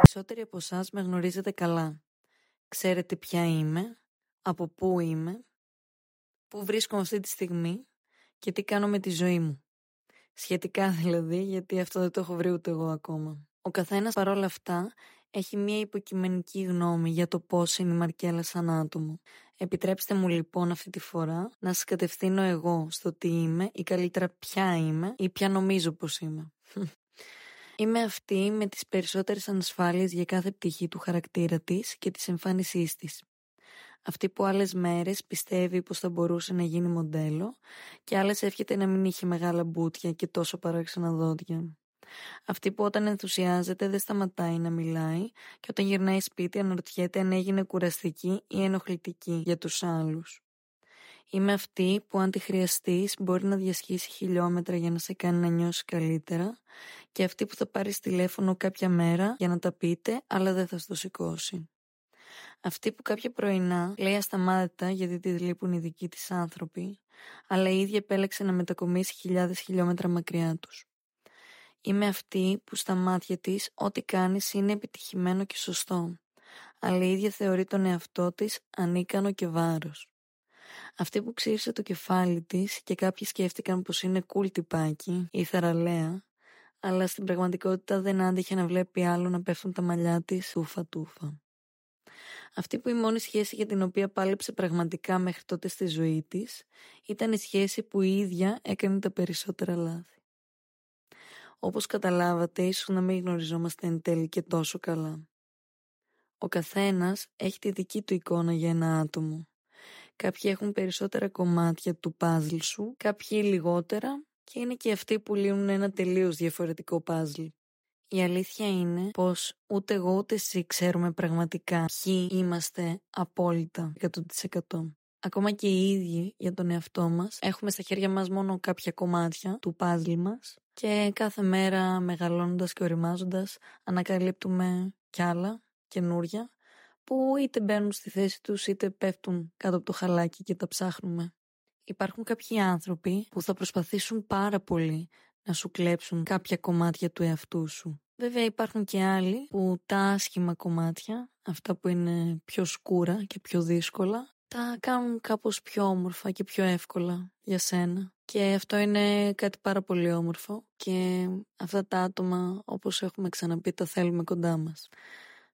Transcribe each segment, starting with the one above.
Περισσότεροι από εσάς με γνωρίζετε καλά. Ξέρετε ποια είμαι, από πού είμαι, πού βρίσκομαι αυτή τη στιγμή και τι κάνω με τη ζωή μου. Σχετικά δηλαδή, γιατί αυτό δεν το έχω βρει ούτε εγώ ακόμα. Ο καθένας παρόλα αυτά έχει μια υποκειμενική γνώμη για το πώς είναι η Μαρκέλα σαν άτομο. Επιτρέψτε μου λοιπόν αυτή τη φορά να σας κατευθύνω εγώ στο τι είμαι ή καλύτερα ποια είμαι ή ποια νομίζω πως είμαι. Είμαι αυτή με τις περισσότερες ανασφάλειες για κάθε πτυχή του χαρακτήρα της και της εμφάνισής της. Αυτή που άλλες μέρες πιστεύει πως θα μπορούσε να γίνει μοντέλο και άλλες εύχεται να μην είχε μεγάλα μπούτια και τόσο παράξενα δόντια. Αυτή που όταν ενθουσιάζεται δεν σταματάει να μιλάει και όταν γυρνάει σπίτι αναρωτιέται αν έγινε κουραστική ή ενοχλητική για τους άλλους. Είμαι αυτή που αν τη χρειαστείς μπορεί να διασχίσει χιλιόμετρα για να σε κάνει να νιώσεις καλύτερα και αυτή που θα πάρεις τηλέφωνο κάποια μέρα για να τα πείτε αλλά δεν θα στο σηκώσει. Αυτή που κάποια πρωινά λέει ασταμάτητα γιατί τη λείπουν οι δικοί της άνθρωποι αλλά η ίδια επέλεξε να μετακομίσει χιλιάδες χιλιόμετρα μακριά τους. Είμαι αυτή που στα μάτια της ό,τι κάνεις είναι επιτυχημένο και σωστό αλλά η ίδια θεωρεί τον εαυτό της ανίκανο και βάρος. Αυτή που ξύρισε το κεφάλι της και κάποιοι σκέφτηκαν πως είναι cool τυπάκι ή θαραλέα, αλλά στην πραγματικότητα δεν άντυχε να βλέπει άλλο να πέφτουν τα μαλλιά της τούφα τούφα. Αυτή που η μόνη σχέση για την οποία πάλεψε πραγματικά μέχρι τότε στη ζωή της ήταν η σχέση που η ίδια έκανε τα περισσότερα λάθη. Όπως καταλάβατε, ίσως να μην γνωριζόμαστε εν τέλει και τόσο καλά. Ο καθένας έχει τη δική του εικόνα για ένα άτομο Κάποιοι έχουν περισσότερα κομμάτια του παζλ σου, κάποιοι λιγότερα και είναι και αυτοί που λύνουν ένα τελείως διαφορετικό παζλ. Η αλήθεια είναι πως ούτε εγώ ούτε εσύ ξέρουμε πραγματικά ποιοι είμαστε απόλυτα 100%. Ακόμα και οι ίδιοι για τον εαυτό μας έχουμε στα χέρια μας μόνο κάποια κομμάτια του παζλ μας και κάθε μέρα μεγαλώνοντας και οριμάζοντας ανακαλύπτουμε κι άλλα καινούρια που είτε μπαίνουν στη θέση τους είτε πέφτουν κάτω από το χαλάκι και τα ψάχνουμε. Υπάρχουν κάποιοι άνθρωποι που θα προσπαθήσουν πάρα πολύ να σου κλέψουν κάποια κομμάτια του εαυτού σου. Βέβαια υπάρχουν και άλλοι που τα άσχημα κομμάτια, αυτά που είναι πιο σκούρα και πιο δύσκολα, τα κάνουν κάπως πιο όμορφα και πιο εύκολα για σένα. Και αυτό είναι κάτι πάρα πολύ όμορφο και αυτά τα άτομα όπως έχουμε ξαναπεί τα θέλουμε κοντά μας.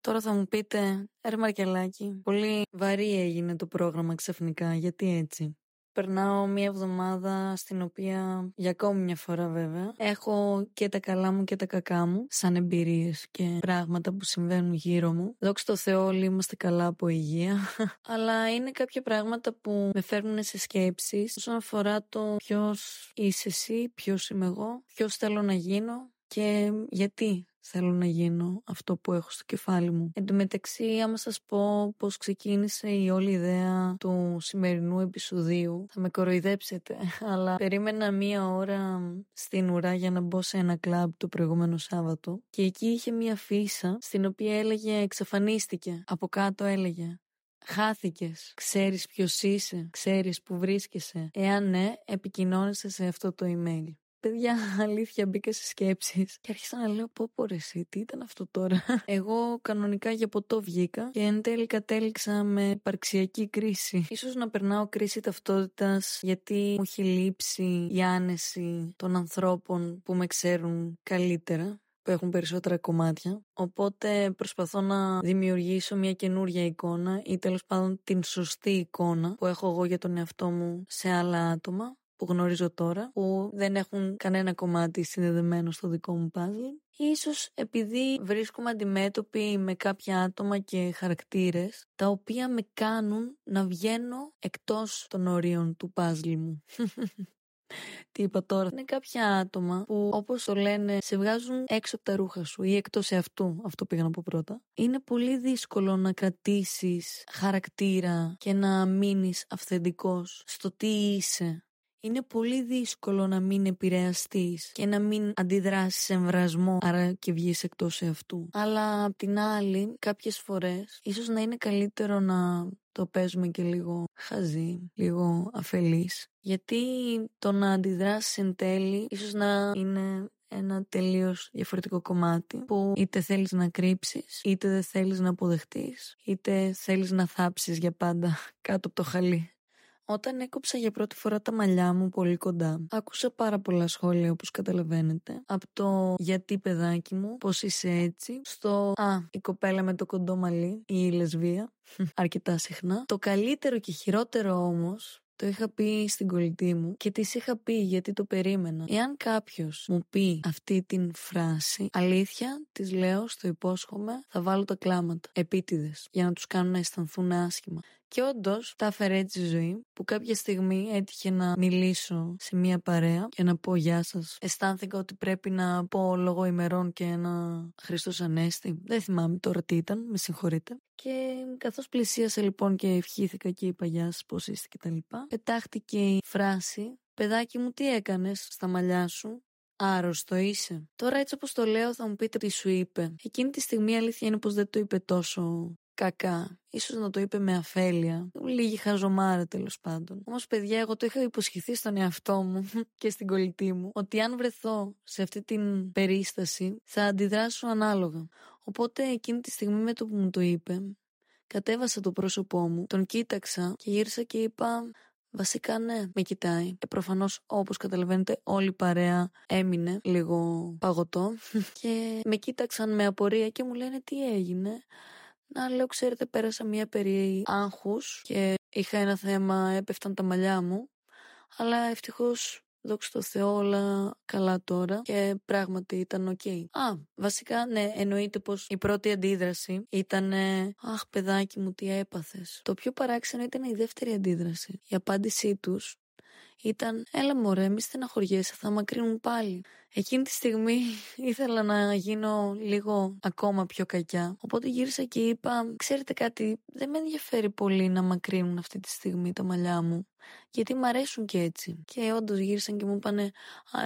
Τώρα θα μου πείτε, ρε Μαρκελάκη, πολύ βαρύ έγινε το πρόγραμμα ξαφνικά, γιατί έτσι; Περνάω μία εβδομάδα στην οποία, για ακόμη μια φορά βέβαια, έχω και τα καλά μου και τα κακά μου, σαν εμπειρίες και πράγματα που συμβαίνουν γύρω μου. Δόξα τω Θεώ όλοι είμαστε καλά από υγεία, αλλά είναι κάποια πράγματα που με φέρνουν σε σκέψεις όσον αφορά το ποιος είσαι εσύ, ποιος είμαι εγώ, ποιος θέλω να γίνω και γιατί θέλω να γίνω αυτό που έχω στο κεφάλι μου. Εν τω μεταξύ, άμα σας πω πώς ξεκίνησε η όλη ιδέα του σημερινού επεισοδίου, θα με κοροϊδέψετε, αλλά περίμενα μία ώρα στην ουρά για να μπω σε ένα κλαμπ το προηγούμενο Σάββατο και εκεί είχε μία φύσα στην οποία έλεγε εξαφανίστηκε. Από κάτω έλεγε Χάθηκες, ξέρεις ποιος είσαι, ξέρεις που βρίσκεσαι. Εάν ναι, επικοινώνησε σε αυτό το email. Παιδιά, αλήθεια, μπήκα σε σκέψεις και άρχισα να λέω: Πώ πω εσύ, τι ήταν αυτό τώρα; Εγώ κανονικά για ποτό βγήκα και εν τέλει κατέληξα με υπαρξιακή κρίση. σω να περνάω κρίση ταυτότητας γιατί μου έχει λείψει η άνεση των ανθρώπων που με ξέρουν καλύτερα που έχουν περισσότερα κομμάτια. Οπότε προσπαθώ να δημιουργήσω μια καινούρια εικόνα ή τέλος πάντων την σωστή εικόνα που έχω εγώ για τον εαυτό μου σε άλλα άτομα που γνωρίζω τώρα, που δεν έχουν κανένα κομμάτι συνδεδεμένο στο δικό μου παζλ. Ίσως επειδή βρίσκομαι αντιμέτωποι με κάποια άτομα και χαρακτήρες, τα οποία με κάνουν να βγαίνω εκτός των ορίων του παζλ μου. Τι είπα τώρα; Είναι κάποια άτομα που, όπως το λένε, σε βγάζουν έξω από τα ρούχα σου ή εκτός εαυτού. Αυτό πήγα να πω πρώτα. Είναι πολύ δύσκολο να κρατήσεις χαρακτήρα και να μείνεις αυθεντικός στο τι είσαι είναι πολύ δύσκολο να μην επηρεαστείς και να μην αντιδράσεις σε εμβρασμό, άρα και βγεις εκτός εαυτού. Αλλά απ' την άλλη, κάποιες φορές, ίσως να είναι καλύτερο να το παίζουμε και λίγο χαζί, λίγο αφελής. Γιατί το να αντιδράσεις εν τέλει ίσως να είναι ένα τελείως διαφορετικό κομμάτι που είτε θέλεις να κρύψεις, είτε δεν θέλεις να αποδεχτείς, είτε θέλεις να θάψεις για πάντα κάτω από το χαλί. Όταν έκοψα για πρώτη φορά τα μαλλιά μου πολύ κοντά, άκουσα πάρα πολλά σχόλια όπως καταλαβαίνετε. Από το γιατί παιδάκι μου, πώς είσαι έτσι, στο α, η κοπέλα με το κοντό μαλλί, η λεσβία, αρκετά συχνά. Το καλύτερο και χειρότερο όμως το είχα πει στην κολλητή μου και της είχα πει γιατί το περίμενα. Εάν κάποιος μου πει αυτή την φράση, αλήθεια, της λέω, στο υπόσχομαι, θα βάλω τα κλάματα. Επίτηδες. Για να τους κάνω να αισθανθούν άσχημα. Και όντως τα έφερε έτσι η ζωή, που κάποια στιγμή έτυχε να μιλήσω σε μία παρέα και να πω γεια σας. Αισθάνθηκα ότι πρέπει να πω λόγω ημερών και ένα Χριστός Ανέστη. Δεν θυμάμαι τώρα τι ήταν, με συγχωρείτε. Και καθώς πλησίασα λοιπόν και ευχήθηκα και είπα γεια σας, πώς είστε κτλ. Πετάχτηκε η φράση Παιδάκι μου, τι έκανες στα μαλλιά σου; Άρρωστο είσαι. Τώρα έτσι όπως το λέω θα μου πείτε τι σου είπε. Εκείνη τη στιγμή η αλήθεια είναι πως δεν το είπε τόσο κακά. Ίσως να το είπε με αφέλεια. Λίγη χαζομάρα τέλος πάντων. Όμως, παιδιά, εγώ το είχα υποσχεθεί στον εαυτό μου και στην κολλητή μου ότι αν βρεθώ σε αυτή την περίσταση θα αντιδράσω ανάλογα. Οπότε εκείνη τη στιγμή με το που μου το είπε, κατέβασα το πρόσωπό μου, τον κοίταξα και γύρισα και είπα Βασικά ναι, με κοιτάει. Ε, Προφανώς, όπως καταλαβαίνετε, όλη η παρέα έμεινε λίγο παγωτό και με κοίταξαν με απορία και μου λένε τι έγινε. Να λέω, ξέρετε, πέρασα μια περίοδο άγχους και είχα ένα θέμα, έπεφταν τα μαλλιά μου. Αλλά ευτυχώς Δόξα τω Θεώ όλα καλά τώρα και πράγματι ήταν οκ. Α, βασικά ναι, εννοείται πως η πρώτη αντίδραση ήταν «Αχ παιδάκι μου τι έπαθες». Το πιο παράξενο ήταν η δεύτερη αντίδραση. Η απάντησή τους ήταν «Έλα μωρέ, μη στεναχωριέσαι, θα μακρύνουν πάλι». Εκείνη τη στιγμή ήθελα να γίνω λίγο ακόμα πιο κακιά. Οπότε γύρισα και είπα «Ξέρετε κάτι, δεν με ενδιαφέρει πολύ να μακρύνουν αυτή τη στιγμή τα μαλλιά μου, γιατί μ' αρέσουν και έτσι». Και όντως γύρισαν και μου είπανε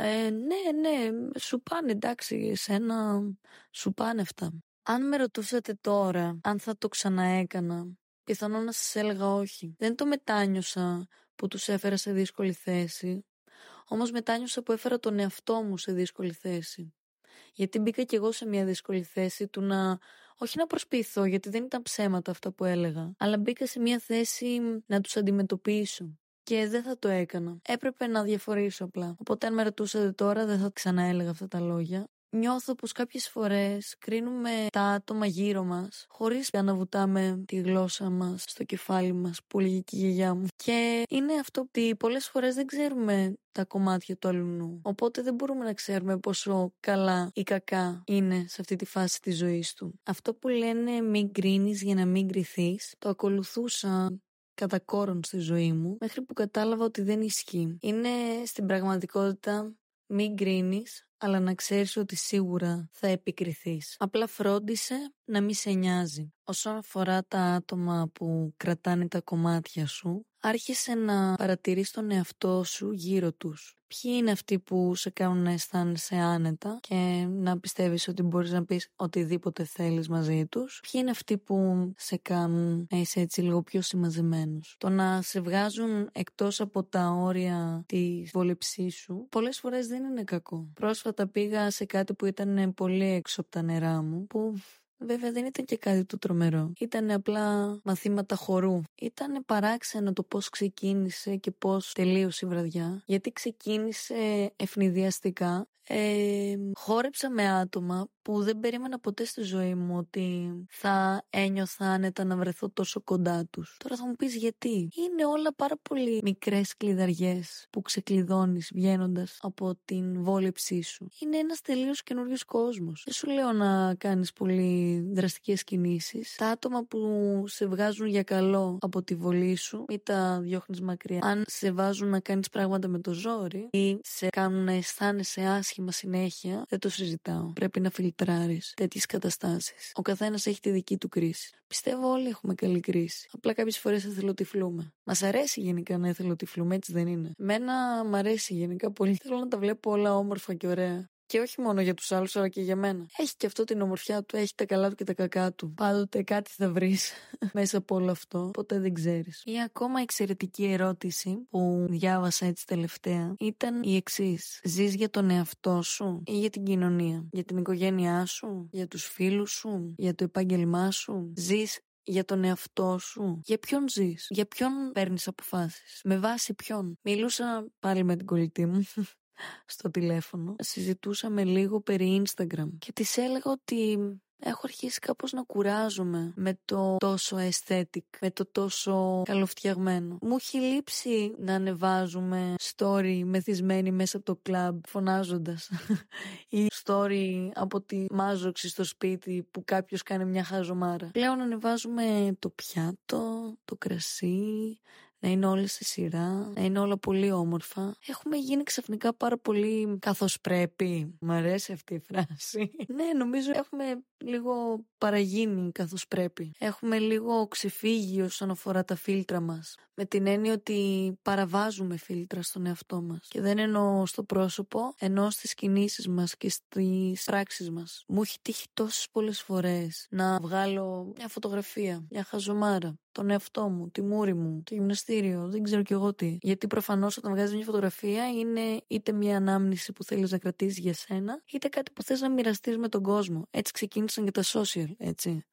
ε, «Ναι, ναι, σου πάνε εντάξει, εσένα σου πάνε αυτά». Αν με ρωτούσατε τώρα αν θα το ξαναέκανα, πιθανόν να σας έλεγα όχι. Δεν το μετάνιωσα που τους έφερα σε δύσκολη θέση, όμως μετάνιωσα που έφερα τον εαυτό μου σε δύσκολη θέση. Γιατί μπήκα κι εγώ σε μια δύσκολη θέση του να, όχι να προσποιηθώ, γιατί δεν ήταν ψέματα αυτά που έλεγα, αλλά μπήκα σε μια θέση να τους αντιμετωπίσω. Και δεν θα το έκανα. Έπρεπε να διαφορήσω απλά. Οπότε, αν με ρωτούσατε τώρα, δεν θα ξαναέλεγα αυτά τα λόγια νιώθω πως κάποιες φορές κρίνουμε τα άτομα γύρω μας χωρίς να βουτάμε τη γλώσσα μας στο κεφάλι μας που λέγει και η γιαγιά μου. Και είναι αυτό ότι πολλές φορές δεν ξέρουμε τα κομμάτια του αλουνού. Οπότε δεν μπορούμε να ξέρουμε πόσο καλά ή κακά είναι σε αυτή τη φάση της ζωής του. Αυτό που λένε μην κρίνεις για να μην κρυθείς, το ακολουθούσα κατά κόρον στη ζωή μου μέχρι που κατάλαβα ότι δεν ισχύει. Είναι στην πραγματικότητα μην κρίνεις αλλά να ξέρεις ότι σίγουρα θα επικριθείς. Απλά φρόντισε να μην σε νοιάζει. Όσον αφορά τα άτομα που κρατάνε τα κομμάτια σου, άρχισε να παρατηρείς τον εαυτό σου γύρω τους. Ποιοι είναι αυτοί που σε κάνουν να αισθάνεσαι άνετα και να πιστεύεις ότι μπορείς να πεις οτιδήποτε θέλεις μαζί τους; Ποιοι είναι αυτοί που σε κάνουν να είσαι έτσι λίγο πιο συμμαζεμένος; Το να σε βγάζουν εκτός από τα όρια της βολεψής σου, πολλές φορές δεν είναι κακό. Πρόσφατα πήγα σε κάτι που ήταν πολύ έξω από τα νερά μου, που Βέβαια δεν ήταν και κάτι το τρομερό. Ήταν απλά μαθήματα χορού. Ήταν παράξενο το πώς ξεκίνησε και πώς τελείωσε η βραδιά. Γιατί ξεκίνησε ευνηδιαστικά. Ε, χόρεψα με άτομα που δεν περίμενα ποτέ στη ζωή μου ότι θα ένιωθα άνετα να βρεθώ τόσο κοντά τους. Τώρα θα μου πεις γιατί. Είναι όλα πάρα πολύ μικρές κλειδαριές που ξεκλειδώνεις βγαίνοντας από την βόλεψή σου. Είναι ένας τελείως καινούριος κόσμος. Δεν σου λέω να κάνεις πολύ δραστικές κινήσεις. Τα άτομα που σε βγάζουν για καλό από τη βολή σου ή τα διώχνεις μακριά. Αν σε βάζουν να κάνεις πράγματα με το ζόρι ή σε κάνουν να αισθάνεσαι άσχημα άσχημα συνέχεια, δεν το συζητάω. Πρέπει να φιλτράρεις τέτοιες καταστάσεις. Ο καθένας έχει τη δική του κρίση. Πιστεύω όλοι έχουμε καλή κρίση. Απλά κάποιες φορές εθελοτυφλούμε. Μας αρέσει γενικά να εθελοτυφλούμε, έτσι δεν είναι. Μένα μ' αρέσει γενικά πολύ. Θέλω να τα βλέπω όλα όμορφα και ωραία. Και όχι μόνο για τους άλλους, αλλά και για μένα. Έχει και αυτό την ομορφιά του, έχει τα καλά του και τα κακά του. Πάντοτε κάτι θα βρεις μέσα από όλο αυτό. Ποτέ δεν ξέρεις. Η ακόμα εξαιρετική ερώτηση που διάβασα έτσι τελευταία ήταν η εξής. Ζεις για τον εαυτό σου ή για την κοινωνία, για την οικογένειά σου, για τους φίλους σου, για το επάγγελμά σου; Ζεις για τον εαυτό σου; Για ποιον ζεις, για ποιον παίρνεις αποφάσεις, με βάση ποιον; Μιλούσα πάλι με την κολλητή μου στο τηλέφωνο. Συζητούσαμε λίγο περί Instagram και της έλεγα ότι έχω αρχίσει κάπως να κουράζομαι με το τόσο aesthetic, με το τόσο καλοφτιαγμένο. Μου έχει λείψει να ανεβάζουμε story μεθυσμένη μέσα από το κλαμπ φωνάζοντας ή story από τη μάζοξη στο σπίτι που κάποιος κάνει μια χαζομάρα. Πλέον ανεβάζουμε το πιάτο, το κρασί, να είναι όλα στη σειρά, να είναι όλα πολύ όμορφα. Έχουμε γίνει ξαφνικά πάρα πολύ καθώς πρέπει. Μ' αρέσει αυτή η φράση. ναι, νομίζω έχουμε λίγο παραγίνει καθώς πρέπει. Έχουμε λίγο ξεφύγει όσον αφορά τα φίλτρα μας. Με την έννοια ότι παραβάζουμε φίλτρα στον εαυτό μας. Και δεν εννοώ στο πρόσωπο, ενώ στις κινήσεις μας και στις πράξεις μας. Μου έχει τύχει τόσες πολλές φορές να βγάλω μια φωτογραφία, μια χαζομάρα τον εαυτό μου, τη μούρη μου, το γυμναστήριο, δεν ξέρω κι εγώ τι. Γιατί προφανώς όταν βγάζεις μια φωτογραφία είναι είτε μια ανάμνηση που θέλεις να κρατήσεις για σένα, είτε κάτι που θες να μοιραστείς με τον κόσμο. Έτσι ξεκίνησαν και τα social, έτσι.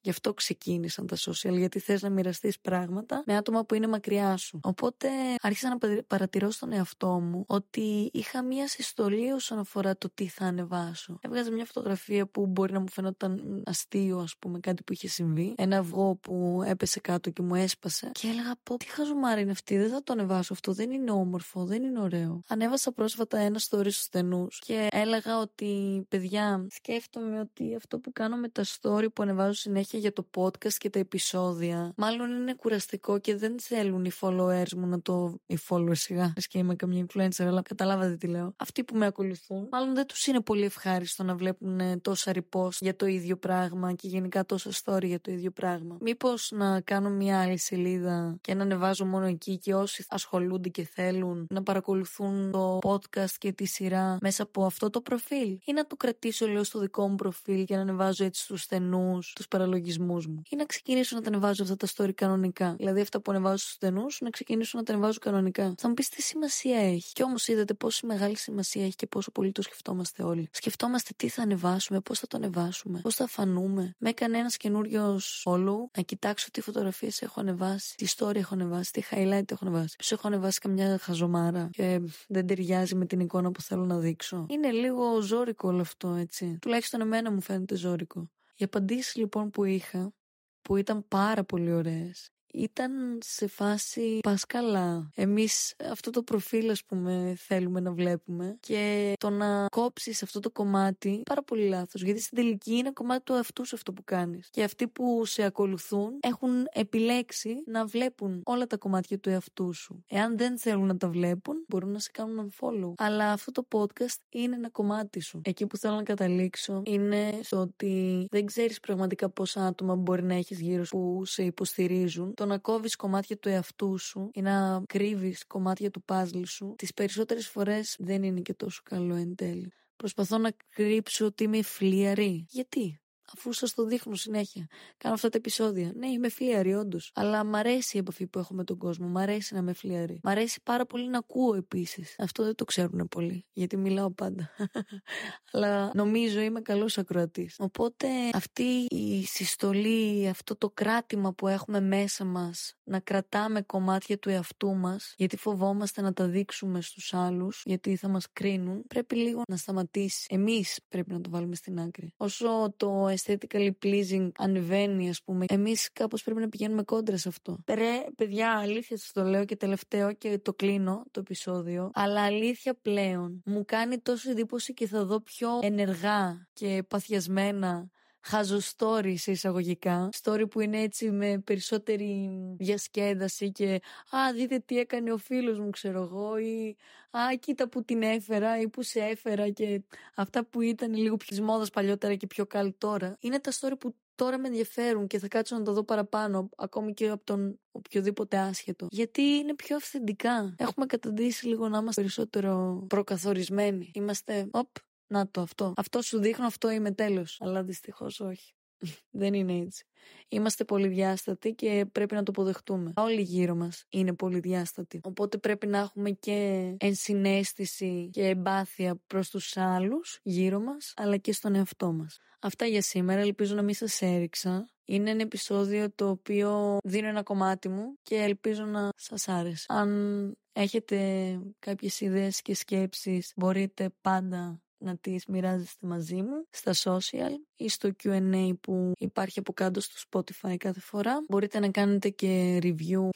Γι' αυτό ξεκίνησαν τα social, γιατί θες να μοιραστείς πράγματα με άτομα που είναι μακριά σου. Οπότε άρχισα να παρατηρώ στον εαυτό μου ότι είχα μία συστολή όσον αφορά το τι θα ανεβάσω. Έβγαζα μια φωτογραφία που μπορεί να μου φαινόταν αστείο, ας πούμε, κάτι που είχε συμβεί. Ένα αυγό που έπεσε κάτω και μου έσπασε. Και έλεγα, πω, τι χαζομάρα είναι αυτή, δεν θα το ανεβάσω αυτό, δεν είναι όμορφο, δεν είναι ωραίο. Ανέβασα πρόσφατα ένα story στους στενούς και έλεγα ότι, παιδιά, σκέφτομαι ότι αυτό που κάνω με τα story που ανεβάζω συνέχεια για το podcast και τα επεισόδια. Μάλλον είναι κουραστικό και δεν θέλουν οι followers μου να το. Οι followers σιγά. και είμαι καμία influencer, αλλά καταλάβατε τι λέω. Αυτοί που με ακολουθούν, μάλλον δεν τους είναι πολύ ευχάριστο να βλέπουν ε, τόσα repost για το ίδιο πράγμα και γενικά τόσα story για το ίδιο πράγμα. Μήπως να κάνω μια άλλη σελίδα και να ανεβάζω μόνο εκεί και όσοι ασχολούνται και θέλουν να παρακολουθούν το podcast και τη σειρά μέσα από αυτό το προφίλ; Ή να το κρατήσω λίγο στο δικό μου προφίλ και να ανεβάζω έτσι στου στενούς, τους παραλογισμού μου. Ή να ξεκινήσω να τα ανεβάζω αυτά τα story κανονικά. Δηλαδή αυτά που ανεβάζω στους στενούς, να ξεκινήσω να τα ανεβάζω κανονικά. Θα μου πεις τι σημασία έχει. Και όμως είδατε πόσο μεγάλη σημασία έχει και πόσο πολύ το σκεφτόμαστε όλοι. Σκεφτόμαστε τι θα ανεβάσουμε, πώς θα το ανεβάσουμε, πώς θα φανούμε. Με έκανε ένα καινούριος όλου να κοιτάξω τι φωτογραφίες έχω ανεβάσει, τι story έχω ανεβάσει, τι highlight έχω ανεβάσει. Πώς έχω ανεβάσει καμιά χαζομάρα και δεν ταιριάζει με την εικόνα που θέλω να δείξω. Είναι λίγο ζώρικο όλο αυτό, έτσι. Τουλάχιστον εμένα μου φαίνεται ζώρικο. Οι απαντήσεις λοιπόν που είχα, που ήταν πάρα πολύ ωραίες, ήταν σε φάση πας καλά. Εμείς αυτό το προφίλ ας πούμε θέλουμε να βλέπουμε και το να κόψεις αυτό το κομμάτι πάρα πολύ λάθος γιατί στην τελική είναι κομμάτι του αυτού σε αυτό που κάνεις. Και αυτοί που σε ακολουθούν έχουν επιλέξει να βλέπουν όλα τα κομμάτια του εαυτού σου. Εάν δεν θέλουν να τα βλέπουν μπορούν να σε κάνουν unfollow. Αλλά αυτό το podcast είναι ένα κομμάτι σου. Εκεί που θέλω να καταλήξω είναι στο ότι δεν ξέρεις πραγματικά πόσα άτομα μπορεί να έχεις γύρω σου που σε υποστηρίζουν το να κόβεις κομμάτια του εαυτού σου ή να κρύβεις κομμάτια του παζλ σου, τις περισσότερες φορές δεν είναι και τόσο καλό εν τέλει. Προσπαθώ να κρύψω ότι είμαι φλίαρη. Γιατί; Αφού σας το δείχνω συνέχεια. Κάνω αυτά τα επεισόδια. Ναι, είμαι φλιαρή, όντως. Αλλά μ' αρέσει η επαφή που έχω με τον κόσμο. Μ' αρέσει να είμαι φλιαρή. Μ' αρέσει πάρα πολύ να ακούω επίσης. Αυτό δεν το ξέρουν πολύ. Γιατί μιλάω πάντα. Αλλά νομίζω είμαι καλός ακροατής. Οπότε αυτή η συστολή, αυτό το κράτημα που έχουμε μέσα μας, να κρατάμε κομμάτια του εαυτού μας, γιατί φοβόμαστε να τα δείξουμε στους άλλους, γιατί θα μας κρίνουν, πρέπει λίγο να σταματήσει. Εμείς πρέπει να το βάλουμε στην άκρη. Όσο το aesthetically pleasing ανεβαίνει, ας πούμε. Εμείς κάπως πρέπει να πηγαίνουμε κόντρα σε αυτό. Ρε, παιδιά, αλήθεια σας το λέω και τελευταίο και το κλείνω το επεισόδιο. Αλλά αλήθεια πλέον μου κάνει τόσο εντύπωση και θα δω πιο ενεργά και παθιασμένα χάζο story σε εισαγωγικά. Story που είναι έτσι με περισσότερη διασκέδαση και «Α, δείτε τι έκανε ο φίλος μου, ξέρω εγώ» ή «Α, κοίτα που την έφερα» ή «Που σε έφερα» και αυτά που ήταν λίγο πιο μόδας παλιότερα και πιο καλή τώρα. Είναι τα story που τώρα με ενδιαφέρουν και θα κάτσω να τα δω παραπάνω, ακόμη και από τον οποιοδήποτε άσχετο. Γιατί είναι πιο αυθεντικά. Έχουμε καταντήσει λίγο να είμαστε περισσότερο προκαθορισμένοι. Είμαστε, οπ, να το αυτό. Αυτό σου δείχνω, αυτό είμαι τέλος. Αλλά δυστυχώς όχι. Δεν είναι έτσι. Είμαστε πολυδιάστατοι και πρέπει να το αποδεχτούμε. Όλοι γύρω μας είναι πολυδιάστατοι. Οπότε πρέπει να έχουμε και ενσυναίσθηση και εμπάθεια προς τους άλλους γύρω μας, αλλά και στον εαυτό μας. Αυτά για σήμερα. Ελπίζω να μην σας έριξα. Είναι ένα επεισόδιο το οποίο δίνω ένα κομμάτι μου και ελπίζω να σας άρεσε. Αν έχετε κάποιες ιδέες και σκέψεις μπορείτε πάντα να τις μοιράζεστε μαζί μου στα social ή στο Q&A που υπάρχει από κάτω στο Spotify κάθε φορά. Μπορείτε να κάνετε και review,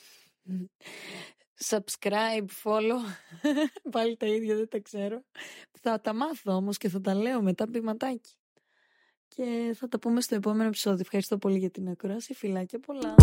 subscribe, follow, πάλι τα ίδια δεν τα ξέρω. Θα τα μάθω όμως και θα τα λέω μετά πηματάκι. Και θα τα πούμε στο επόμενο επεισόδιο. Ευχαριστώ πολύ για την ακρόαση. Φιλάκια πολλά.